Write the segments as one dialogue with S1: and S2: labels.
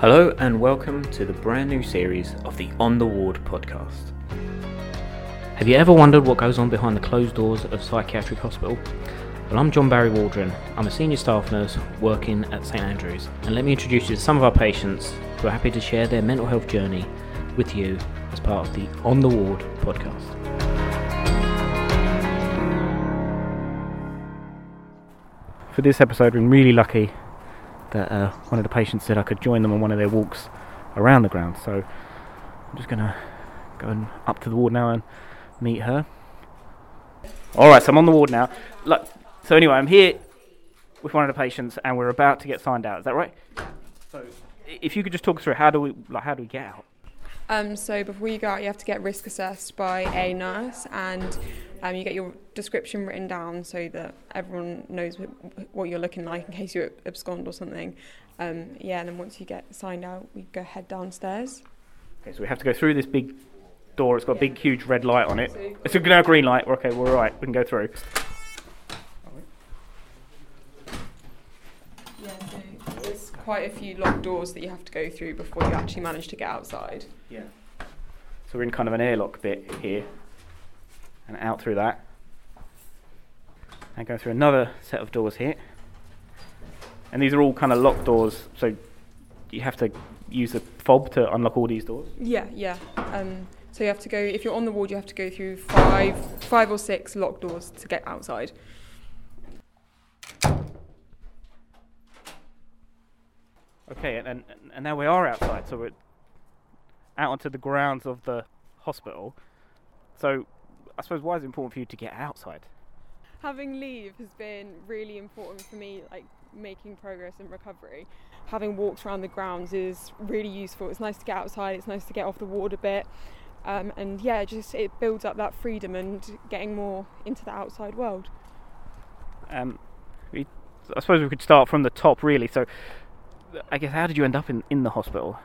S1: Hello and welcome to the brand new series of the On the Ward podcast. Have you ever wondered what goes on behind the closed doors of psychiatric hospital? Well, I'm John Barry Waldron. I'm a senior staff nurse working at St Andrews, and let me introduce you to some of our patients who are happy to share their mental health journey with you as part of the On the Ward podcast. For this episode, I'm really lucky that uh, one of the patients said I could join them on one of their walks around the ground. So I'm just going to go and up to the ward now and meet her. All right, so I'm on the ward now. Look, so anyway, I'm here with one of the patients, and we're about to get signed out. Is that right? So, if you could just talk us through how do we like how do we get out?
S2: Um, so before you go out, you have to get risk assessed by a nurse, and um, you get your description written down so that everyone knows wh- what you're looking like in case you abscond or something. Um, yeah, and then once you get signed out, we go head downstairs.
S1: Okay, so we have to go through this big door. It's got a big, huge red light on it. It's a now green light. Okay, we're all right. We can go through.
S2: Yeah, so there's quite a few locked doors that you have to go through before you actually manage to get outside.
S1: Yeah. So we're in kind of an airlock bit here, and out through that, and go through another set of doors here. And these are all kind of locked doors, so you have to use a fob to unlock all these doors.
S2: Yeah, yeah. Um, so you have to go if you're on the ward, you have to go through five, five or six locked doors to get outside.
S1: Okay, and, and and now we are outside, so we're out onto the grounds of the hospital. So, I suppose why is it important for you to get outside?
S2: Having leave has been really important for me, like making progress in recovery. Having walks around the grounds is really useful. It's nice to get outside. It's nice to get off the ward a bit, um, and yeah, just it builds up that freedom and getting more into the outside world.
S1: Um, we, I suppose we could start from the top, really. So, I guess how did you end up in, in the hospital?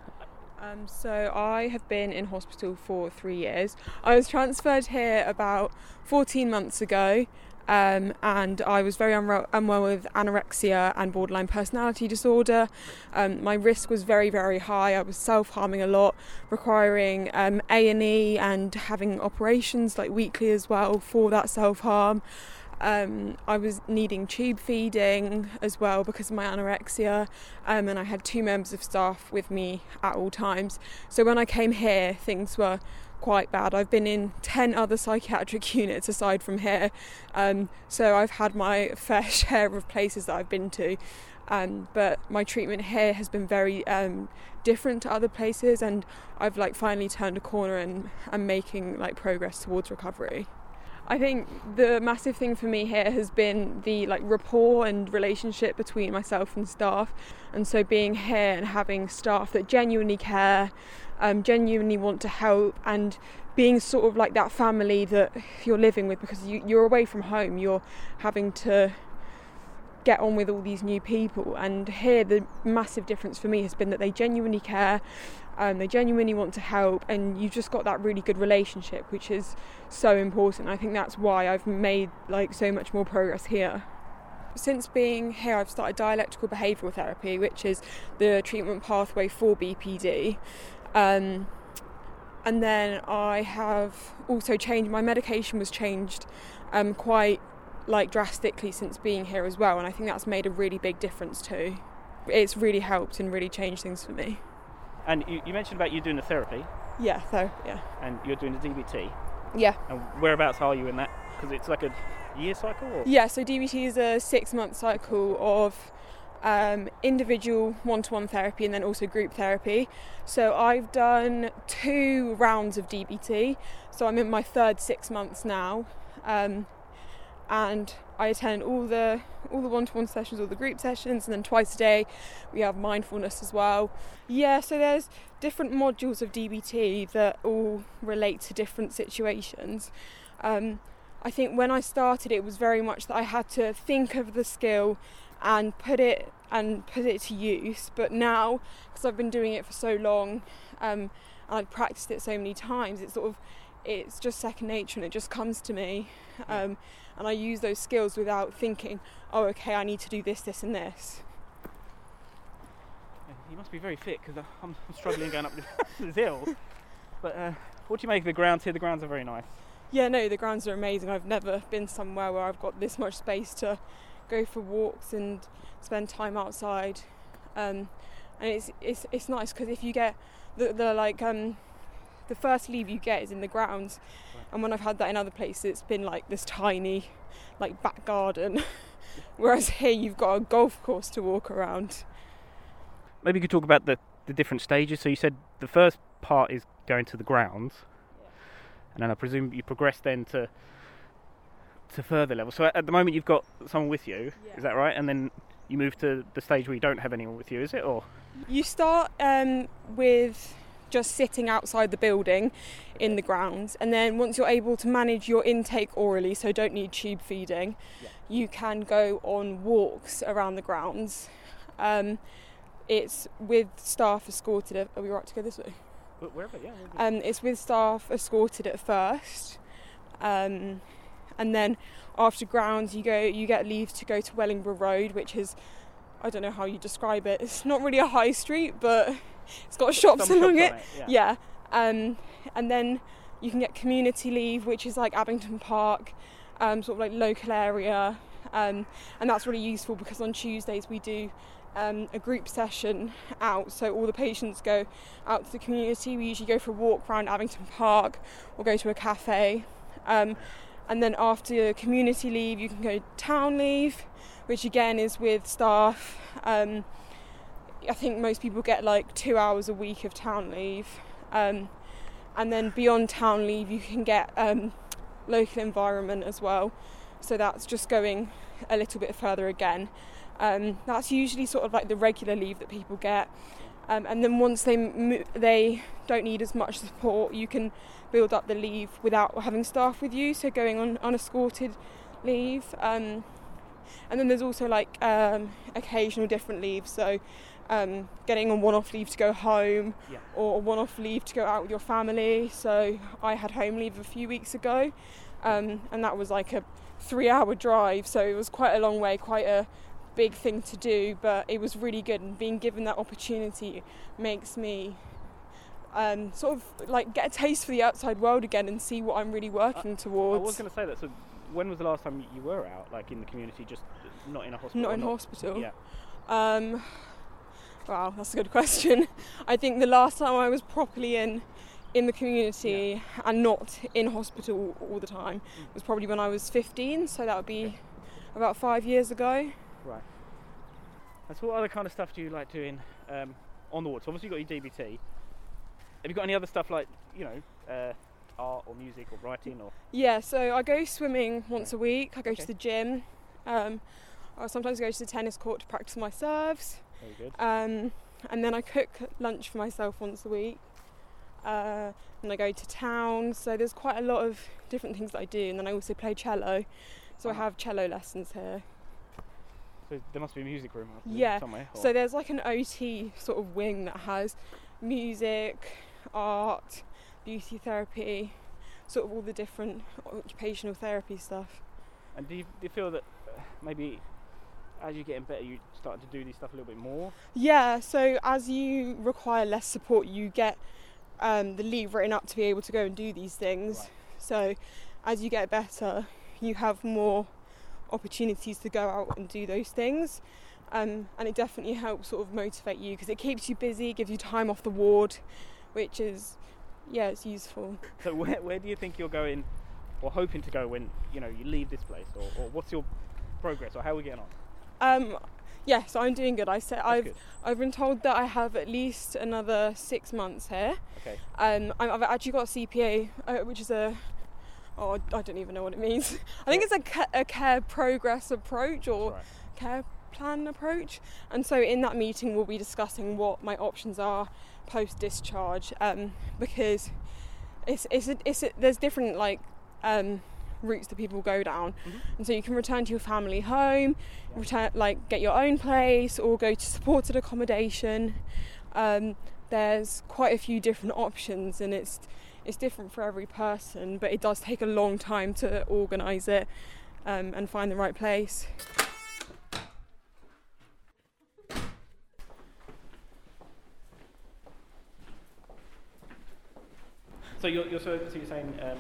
S2: Um, so I have been in hospital for three years. I was transferred here about 14 months ago. Um, and I was very unwell, with anorexia and borderline personality disorder. Um, my risk was very, very high. I was self-harming a lot, requiring um, A&E and having operations like weekly as well for that self-harm. Um, I was needing tube feeding as well because of my anorexia, um, and I had two members of staff with me at all times. So when I came here, things were quite bad. I've been in 10 other psychiatric units aside from here, um, so I've had my fair share of places that I've been to. Um, but my treatment here has been very um, different to other places, and I've like finally turned a corner and I'm making like progress towards recovery. I think the massive thing for me here has been the like rapport and relationship between myself and staff. And so being here and having staff that genuinely care, um, genuinely want to help, and being sort of like that family that you're living with because you, you're away from home, you're having to get on with all these new people. And here, the massive difference for me has been that they genuinely care, um, they genuinely want to help, and you've just got that really good relationship, which is so important. I think that's why I've made like so much more progress here. Since being here, I've started dialectical behavioural therapy, which is the treatment pathway for BPD. Um, and then I have also changed my medication was changed um, quite like drastically since being here as well and I think that's made a really big difference too. It's really helped and really changed things for me.
S1: And you, you mentioned about you doing the therapy,
S2: Yeah, so yeah.
S1: and you're doing the DBT.
S2: Yeah.
S1: And whereabouts are you in that? Because it's like a year cycle, or
S2: Yeah, so DBT is a six month cycle of um, individual one to one therapy and then also group therapy. So I've done two rounds of DBT, so I'm in my third six months now. Um, and I attend all the all the one-to-one sessions, all the group sessions, and then twice a day we have mindfulness as well. Yeah, so there's different modules of DBT that all relate to different situations. Um, I think when I started, it was very much that I had to think of the skill and put it and put it to use. But now, because I've been doing it for so long, um, and I've practiced it so many times, it's sort of it's just second nature and it just comes to me. Um, and I use those skills without thinking, oh, okay, I need to do this, this, and this.
S1: you must be very fit because I'm, I'm struggling going up this hill. But uh, what do you make of the grounds here? The grounds are very nice.
S2: Yeah, no, the grounds are amazing. I've never been somewhere where I've got this much space to go for walks and spend time outside. Um, and it's it's it's nice because if you get the, the like um, the first leave you get is in the grounds, and when I've had that in other places, it's been like this tiny, like back garden. Whereas here you've got a golf course to walk around.
S1: Maybe you could talk about the, the different stages. So you said the first part is going to the grounds, and then I presume you progress then to to further levels. So at the moment you've got someone with you,
S2: Yeah.
S1: is that right? And then you move to the stage where you don't have anyone with you, is it? Or
S2: You start um, with just sitting outside the building in the grounds, and then once you're able to manage your intake orally, so don't need tube feeding,
S1: Yeah.
S2: you can go on walks around the grounds. Um, it's with staff escorted. Are we right to go this way?
S1: Wherever, yeah.
S2: Um, it's with staff escorted at first, um, and then after grounds, you go. You get leave to go to Wellingborough Road, which is I don't know how you describe it. It's not really a high street, but it's got shops
S1: Some
S2: along
S1: shops
S2: it.
S1: on yeah.
S2: Yeah, um, and then you can get community leave, which is like Abington Park, um, sort of like local area, um, and that's really useful because on Tuesdays we do um, a group session out, so all the patients go out to the community. We usually go for a walk around Abington Park or go to a cafe, um, and then after community leave, you can go town leave, which again is with staff. Um, I think most people get like two hours a week of town leave. Um, and then beyond town leave, you can get um, local environment as well. So that's just going a little bit further again. Um, that's usually sort of like the regular leave that people get. Um, and then once they mo- they don't need as much support, you can build up the leave without having staff with you. So going on unescorted leave. Um, and then there's also like um, occasional different leaves. So um, getting a one-off leave to go home,
S1: Yeah.
S2: or a one-off leave to go out with your family. So I had home leave a few weeks ago, um, and that was like a three-hour drive. So it was quite a long way, quite a big thing to do, but it was really good. And being given that opportunity makes me um, sort of like get a taste for the outside world again and see what I'm really working
S1: I
S2: towards.
S1: I was going to say that. So when was the last time you were out, like in the community, just not in a hospital?
S2: Not in hospital.
S1: Yeah.
S2: Wow, that's a good question. I think the last time I was properly in in the community and not in hospital all the time was probably when I was 15. So that would be
S1: Okay.
S2: about five years ago.
S1: Right. And so what other kind of stuff do you like doing um, on the wards? Obviously, you've got your DBT. Have you got any other stuff like, you know, uh, art or music or writing or?
S2: Yeah, so I go swimming once a week. I go
S1: Okay.
S2: to the gym. Um, I sometimes go to the tennis court to practice my serves.
S1: Very good.
S2: Um, and then I cook lunch for myself once a week. Uh, and I go to town. So there's quite a lot of different things that I do. And then I also play cello. So I
S1: Ah.
S2: have cello lessons here.
S1: So there must be a music room
S2: Yeah,
S1: somewhere. or-
S2: So there's like an OT sort of wing that has music, art, beauty therapy, sort of all the different occupational therapy stuff.
S1: and do you, do you feel that uh, maybe as you're getting better, you start to do these stuff a little bit more?
S2: Yeah, so as you require less support, you get um, the leave written up to be able to go and do these things.
S1: Right.
S2: So as you get better, you have more opportunities to go out and do those things. Um, and it definitely helps sort of motivate you because it keeps you busy, gives you time off the ward, which is, yeah, it's useful.
S1: So where, where do you think you're going, or hoping to go when you know you leave this place, or, or what's your progress, or how are we getting on?
S2: Um, yeah, so I'm doing good. I said I've
S1: good.
S2: I've been told that I have at least another six months here.
S1: Okay.
S2: Um, I'm- I've actually got a CPA, uh, which is a oh, I don't even know what it means. I think it's a, a care progress approach or
S1: Right.
S2: care plan approach. And so in that meeting, we'll be discussing what my options are post discharge um, because it's it's, a, it's a, there's different like um, routes that people go down.
S1: Mm-hmm.
S2: And so you can return to your family home, return like get your own place or go to supported accommodation. Um, there's quite a few different options and it's it's different for every person, but it does take a long time to organise it um, and find the right place.
S1: So you're, you're, so, so you're saying um,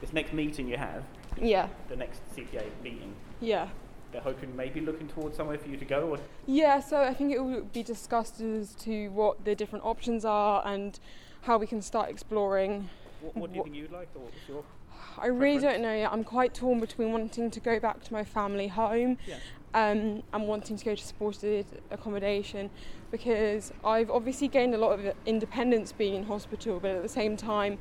S1: this next meeting you have,
S2: Yeah,
S1: the next CPA meeting,
S2: yeah.
S1: they're hoping maybe looking towards somewhere for you to go? Or
S2: Yeah, so I think it will be discussed as to what the different options are and how we can start exploring.
S1: what, what do you
S2: What-
S1: think you'd like? Or what's your
S2: I really
S1: Preference?
S2: don't know yet. I'm quite torn between wanting to go back to my family home
S1: Yeah.
S2: um, and wanting to go to supported accommodation because I've obviously gained a lot of independence being in hospital, but at the same time,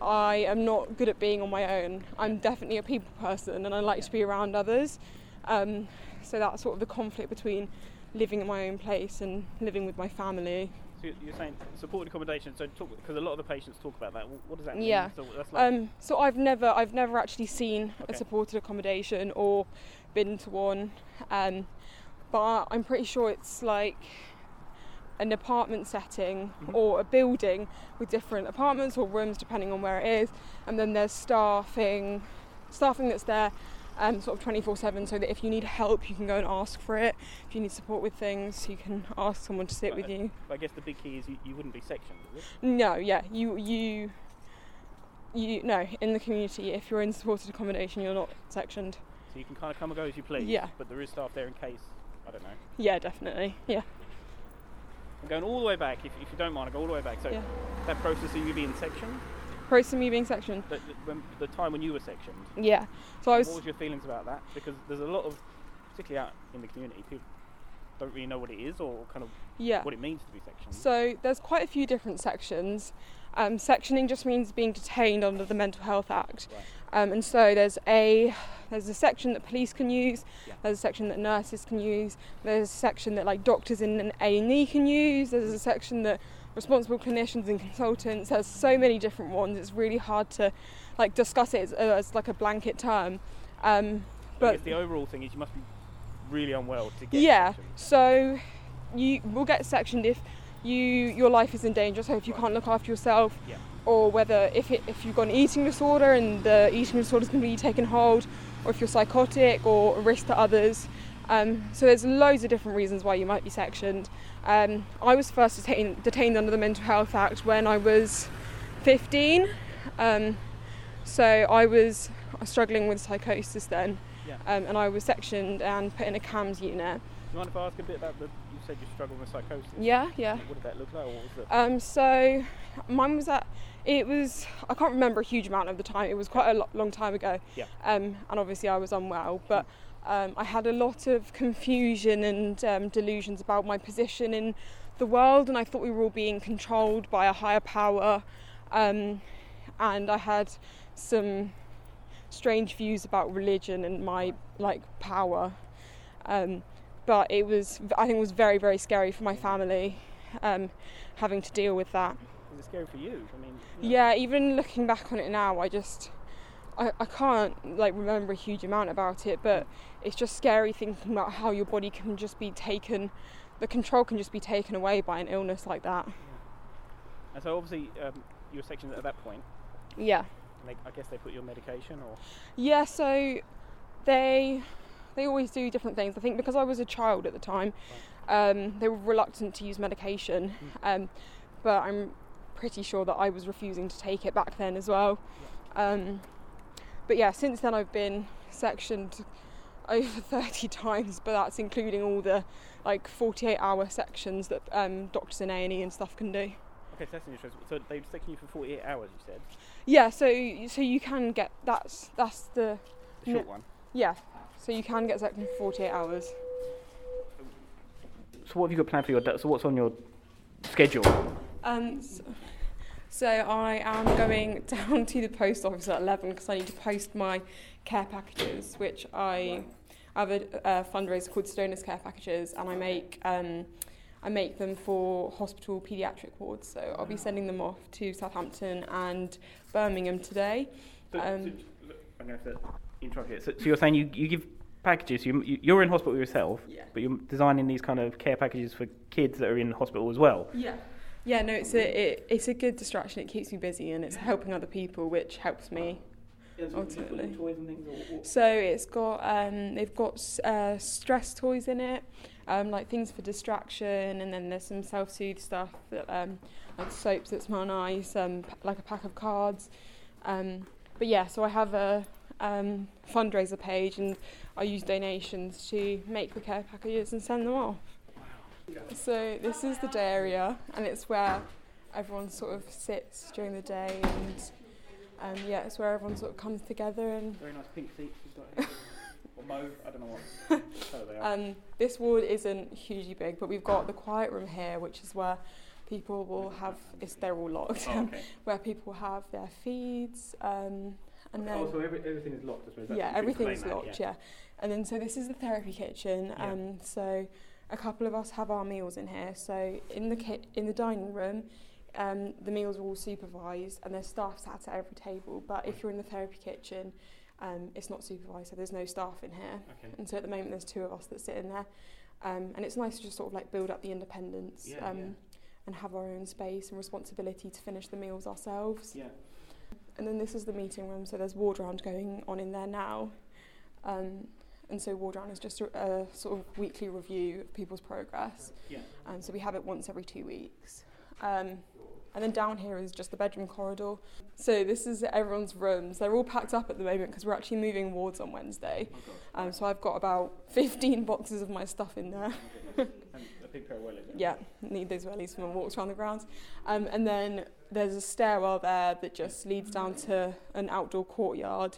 S2: I am not good at being on my own. I'm definitely a people person and I like to be around others. Um, so that's sort of the conflict between living in my own place and living with my family.
S1: So you're- you're saying supported accommodation. So talk because a lot of the patients talk about that. What does that mean?
S2: Yeah.
S1: So that's like,
S2: Um, so I've never, I've never actually seen
S1: Okay.
S2: a supported accommodation or been to one, um, but I'm pretty sure it's like an apartment setting
S1: Mhm.
S2: or a building with different apartments or rooms depending on where it is, and then there's staffing, staffing that's there. Um, sort of 24/7, so that if you need help, you can go and ask for it. If you need support with things, you can ask someone to sit with
S1: Right.
S2: you.
S1: I guess the big key is you, you wouldn't be sectioned?
S2: No, yeah, you you you no in the community. If you're in supported accommodation, you're not sectioned.
S1: So you can kind of come and go as you please.
S2: Yeah.
S1: But there is staff there in case. I don't know.
S2: Yeah, definitely. Yeah,
S1: I'm going all the way back. If, if you don't mind, I go all the way back. So
S2: yeah.
S1: that process of you being sectioned,
S2: Process of me being sectioned.
S1: the, the, when, the time when you were sectioned,
S2: Yeah. So I was.
S1: what
S2: was.
S1: was your feelings about that? Because there's a lot of, particularly out in the community, people don't really know what it is or kind of
S2: Yeah.
S1: what it means to be sectioned.
S2: So there's quite a few different sections. Um, sectioning just means being detained under the Mental Health Act.
S1: Right.
S2: Um, and so there's a there's a section that police can use.
S1: Yeah.
S2: There's a section that nurses can use. There's a section that like doctors in an A and E can use. There's a section that responsible clinicians and consultants. There's so many different ones. It's really hard to like discuss it as, as like a blanket term. Um, but
S1: the overall thing is you must be really unwell to get
S2: yeah,
S1: sectioned.
S2: so you will get sectioned if you your life is in danger. So if you
S1: Right.
S2: can't look after yourself,
S1: Yeah.
S2: or whether if it, if you've got an eating disorder and the eating disorder is completely taken hold, or if you're psychotic or a risk to others. Um, so there's loads of different reasons why you might be sectioned. Um, I was first detained, detained under the Mental Health Act when I was 15. Um, so I was struggling with psychosis then,
S1: Yeah.
S2: um, and I was sectioned and put in a CAMHS unit.
S1: Do you mind if I ask a bit about the? You said you struggled with psychosis.
S2: Yeah, yeah.
S1: What did that look like? What was the?
S2: Um, so mine was at it was I can't remember a huge amount of the time. It was quite a lo- long time ago.
S1: Yeah.
S2: Um, and obviously I was unwell, but um, I had a lot of confusion and um, delusions about my position in the world, and I thought we were all being controlled by a higher power. Um, and I had some strange views about religion and my like power. Um, but it was I think it was very very scary for my family um, having to deal with that.
S1: Was it scary for you? I mean. you know,
S2: Yeah, even looking back on it now, I just I, I can't like remember a huge amount about it, but it's just scary thinking about how your body can just be taken, the control can just be taken away by an illness like that.
S1: And so obviously um, you were sectioned at that point.
S2: Yeah.
S1: They, I guess they put you on medication or.
S2: Yeah, so they they always do different things. I think because I was a child at the time, um, they were reluctant to use medication, um, but I'm pretty sure that I was refusing to take it back then as well. Um, but yeah, since then I've been sectioned over 30 times, but that's including all the like 48 hour sections that um, doctors in A&E and stuff can do.
S1: Okay, so that's interesting. So they've sectioned you for 48 hours. You said
S2: Yeah, so so you can get that's that's the
S1: the short one.
S2: yeah, so you can get sectioned in 48 hours.
S1: So what have you got planned for your? day? So what's on your schedule?
S2: Um, so, so I am going down to the post office at 11 because I need to post my care packages, which I, I have a, a fundraiser called Stoners Care Packages, and I make um, I make them for hospital paediatric wards. So I'll be sending them off to Southampton and Birmingham today.
S1: So,
S2: Um,
S1: so, look, I'm going to interrupt. So, so you're saying you, you give packages. You, you you're in hospital yourself,
S2: Yeah.
S1: but you're designing these kind of care packages for kids that are in hospital as well.
S2: Yeah. Yeah, no, it's a it, it's a good distraction. It keeps me busy and it's helping other people, which helps me. Ultimately.
S1: Toys and things. Or, or
S2: So it's got um, they've got uh, stress toys in it. um, like things for distraction, and then there's some self-soothe stuff, that, um, like soaps that smell nice, um, like a pack of cards. Um, but yeah, so I have a um, fundraiser page, and I use donations to make the care packages and send them off. So this is the day area, and it's where everyone sort of sits during the day, and um, yeah, it's where everyone sort of comes together and
S1: Very nice pink seats you've got here. or mauve, I don't know what colour they are.
S2: Um, this ward isn't hugely big, but we've got the quiet room here, which is where people will have. It's they're all locked.
S1: oh, okay.
S2: where people have their feeds, um, And
S1: oh, then, also, every, everything is locked, I suppose. That's
S2: yeah, everything's locked, yeah. yeah. And then, so this is the therapy kitchen.
S1: Yeah.
S2: Um, so a couple of us have our meals in here. So in the ki- in the dining room, um, the meals are all supervised and there's staff sat at every table. But if you're in the therapy kitchen, um, it's not supervised, so there's no staff in here.
S1: Okay.
S2: And so at the moment, there's two of us that sit in there. Um, and it's nice to just sort of like build up the independence
S1: yeah,
S2: um,
S1: yeah.
S2: and have our own space and responsibility to finish the meals ourselves.
S1: Yeah.
S2: And then this is the meeting room so there's ward round going on in there now um, and so ward round is just a, a sort of weekly review of people's progress
S1: Yeah.
S2: and so we have it once every two weeks um, and then down here is just the bedroom corridor. So this is everyone's rooms. They're all packed up at the moment because we're actually moving wards on Wednesday.
S1: Oh,
S2: Um, so I've got about 15 boxes of my stuff in there.
S1: and a big pair of wellies.
S2: Yeah, need those wellies for my walks around the grounds. Um, and then there's a stairwell there that just leads down to an outdoor courtyard.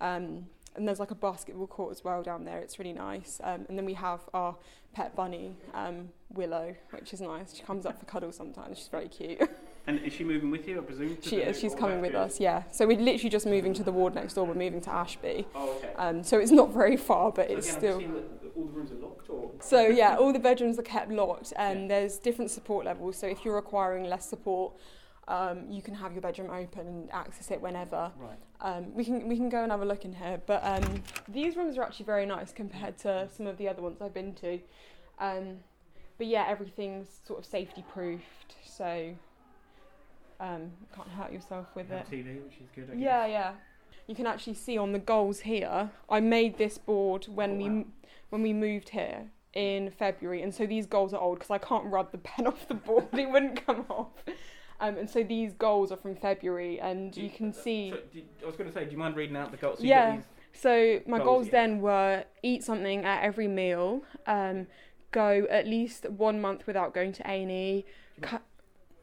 S2: Um, and there's like a basketball court as well down there. It's really nice. Um, and then we have our pet bunny, um, Willow, which is nice. She comes up for cuddles sometimes. She's very cute.
S1: And is she moving with you, I presume?
S2: she is. She's coming with us. Yeah. So we're literally just moving to the ward next door. We're moving to Ashby.
S1: Oh, okay.
S2: Um, so it's not very far, but
S1: so
S2: it's
S1: again,
S2: still.
S1: I've seen that all the rooms are locked, or?
S2: So yeah, all the bedrooms are kept locked, and
S1: Yeah.
S2: there's different support levels. So if you're requiring less support, um, you can have your bedroom open and access it whenever.
S1: Right.
S2: Um, we can we can go and have a look in here. But um, these rooms are actually very nice compared to some of the other ones I've been to. Um, but yeah, everything's sort of safety proofed, so um, can't hurt yourself with
S1: And
S2: it.
S1: TV, which is good. I guess.
S2: Yeah, yeah. You can actually see on the goals here. I made this board when
S1: Oh,
S2: we
S1: wow.
S2: when we moved here in February, and so these goals are old because I can't rub the pen off the board; it wouldn't come off. Um, and so these goals are from February, and
S1: Do
S2: you can see.
S1: So, I was going to say, do you mind reading out the goals? So
S2: Yeah. So my
S1: Goals,
S2: goals
S1: yeah.
S2: then were eat something at every meal, um, go at least one month without going to A and E.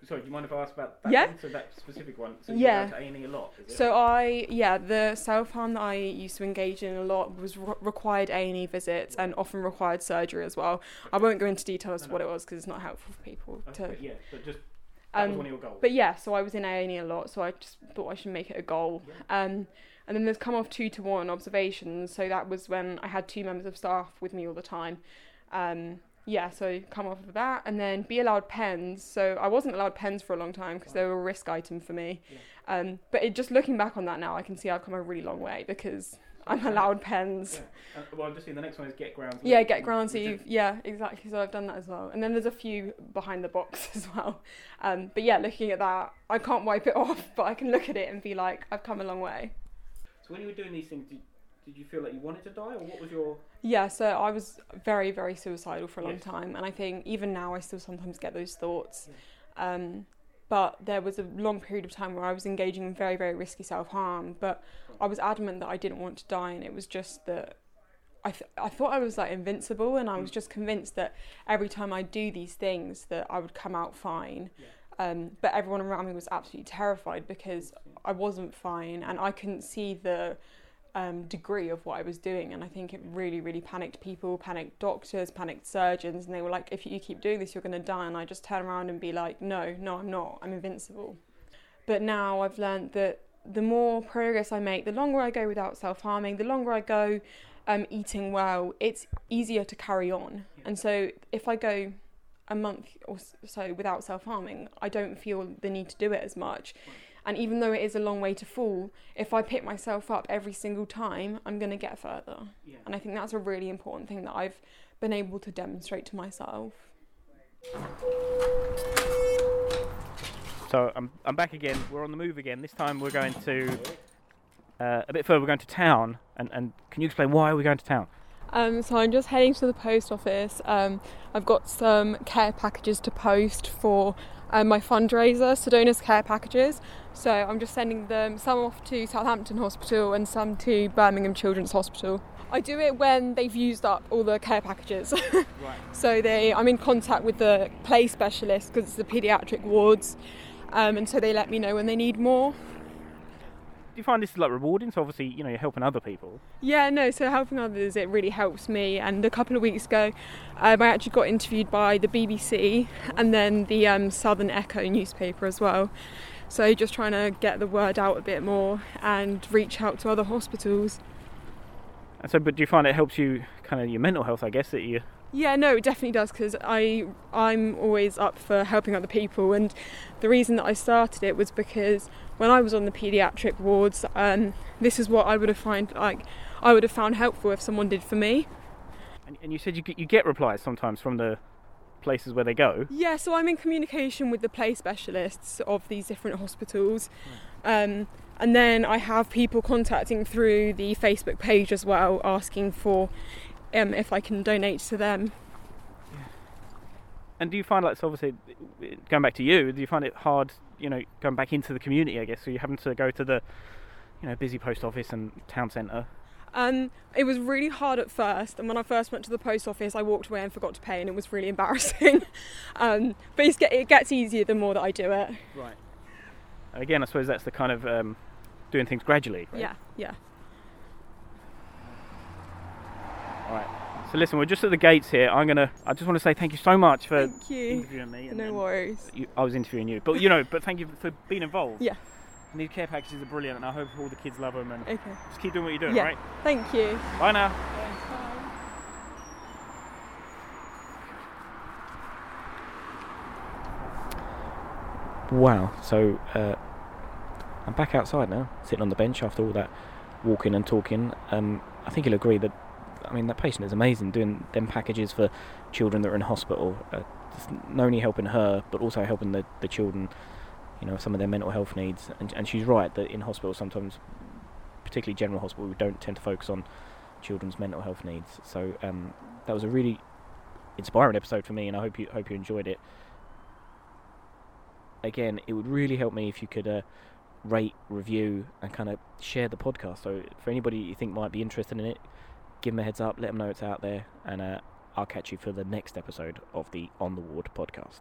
S1: sorry, do you mind if I ask about that
S2: Yeah.
S1: one? So that specific one. So
S2: Yeah.
S1: To A&E a lot?
S2: So I, yeah, the self harm that I used to engage in a lot was re- required A and E visits and often required surgery as well. I won't go into detail as to
S1: No,
S2: what it was because it's not helpful for people to.
S1: Yeah, but just
S2: Um,
S1: one of your goals.
S2: But yeah, so I was in A and E a lot, so I just thought I should make it a goal.
S1: Yeah.
S2: Um, and then there's come off two to one observations, so that was when I had two members of staff with me all the time. Um, yeah, so come off of that, and then be allowed pens. So I wasn't allowed pens for a long time because they were a risk item for me.
S1: Yeah.
S2: Um, but it, just looking back on that now, I can see I've come a really long way because I'm allowed pens.
S1: Yeah. Uh, well, just see the next one is get grounds.
S2: Yeah,
S1: leave,
S2: get grounds leave. Yeah, exactly. So I've done that as well. And then there's a few behind the box as well. Um, but yeah, looking at that, I can't wipe it off, but I can look at it and be like, I've come a long way.
S1: So when you were doing these things, did, you feel like you wanted to die, or what was your?
S2: Yeah, so I was very, very suicidal for a long
S1: Yes.
S2: time. And I think even now I still sometimes get those thoughts. Um, but there was a long period of time where I was engaging in very, very risky self harm. But I was adamant that I didn't want to die, and it was just that I, th- I thought I was like invincible, and I was
S1: Mm.
S2: just convinced that every time I do these things, that I would come out fine.
S1: Yeah.
S2: Um, but everyone around me was absolutely terrified because I wasn't fine, and I couldn't see the um, degree of what I was doing. And I think it really, really panicked people, panicked doctors, panicked surgeons, and they were like, "If you keep doing this, you're going to die." And I just turn around and be like, "No, no, I'm not. I'm invincible." But now I've learned that the more progress I make, the longer I go without self harming, the longer I go um, eating well, it's easier to carry on. And so if I go a month or so without self harming, I don't feel the need to do it as much.
S1: Right.
S2: And even though it is a long way to fall, if I pick myself up every single time, I'm going to get further.
S1: Yeah.
S2: And I think that's a really important thing that I've been able to demonstrate to myself.
S1: So I'm I'm back again. We're on the move again. This time we're going to uh, a bit further. We're going to town. And and can you explain why we're going to town?
S2: Um, so I'm just heading to the post office. Um, I've got some care packages to post for um, my fundraiser, Sedona's Care Packages. So I'm just sending them some off to Southampton Hospital and some to Birmingham Children's Hospital. I do it when they've used up all the care packages.
S1: Right.
S2: so they, I'm in contact with the play specialist because it's the paediatric wards, um, and so they let me know when they need more.
S1: Do you find this like rewarding? So obviously, you know, you're helping other people.
S2: Yeah, no, so helping others, it really helps me. And a couple of weeks ago, um, I actually got interviewed by the BBC and then the um, Southern Echo newspaper as well. So just trying to get the word out a bit more and reach out to other hospitals.
S1: And so, but do you find it helps you kind of your mental health? I guess that you.
S2: Yeah, no, it definitely does because I I'm always up for helping other people, and the reason that I started it was because when I was on the paediatric wards, um, this is what I would have find like I would have found helpful if someone did for me.
S1: And, and you said you get, you get replies sometimes from the places where they go.
S2: Yeah, so I'm in communication with the play specialists of these different hospitals. Um, and then I have people contacting through the Facebook page as well, asking for um, if I can donate to them.
S1: And do you find like so obviously going back to you? Do you find it hard, you know, going back into the community? I guess so you're having to go to the, you know, busy post office and town centre.
S2: Um, it was really hard at first, and when I first went to the post office, I walked away and forgot to pay, and it was really embarrassing. um, but it's get, it gets easier the more that I do it.
S1: Right. Again, I suppose that's the kind of um, doing things gradually. Right?
S2: Yeah, yeah.
S1: All right. So listen, we're just at the gates here. I'm gonna. I just want to say thank you so much for
S2: Thank you.
S1: interviewing me. and-
S2: No worries.
S1: You, I was interviewing you, but you know, but thank you for being involved.
S2: Yeah.
S1: And these care packages are brilliant, and I hope all the kids love them. And
S2: Okay.
S1: just keep doing what you're doing.
S2: Yeah.
S1: all Right.
S2: Thank you.
S1: Bye now. Wow. So uh, I'm back outside now, sitting on the bench after all that walking and talking. Um, I think you'll agree that, I mean, that patient is amazing doing them packages for children that are in hospital. Uh, not only helping her, but also helping the, the children, you know, some of their mental health needs. And, and she's right that in hospital sometimes, particularly general hospital, we don't tend to focus on children's mental health needs. So um, that was a really inspiring episode for me, and I hope you hope you enjoyed it. Again, it would really help me if you could uh, rate, review, and kind of share the podcast. So for anybody you think might be interested in it, give them a heads up, let them know it's out there, and uh, I'll catch you for the next episode of the On the Ward podcast.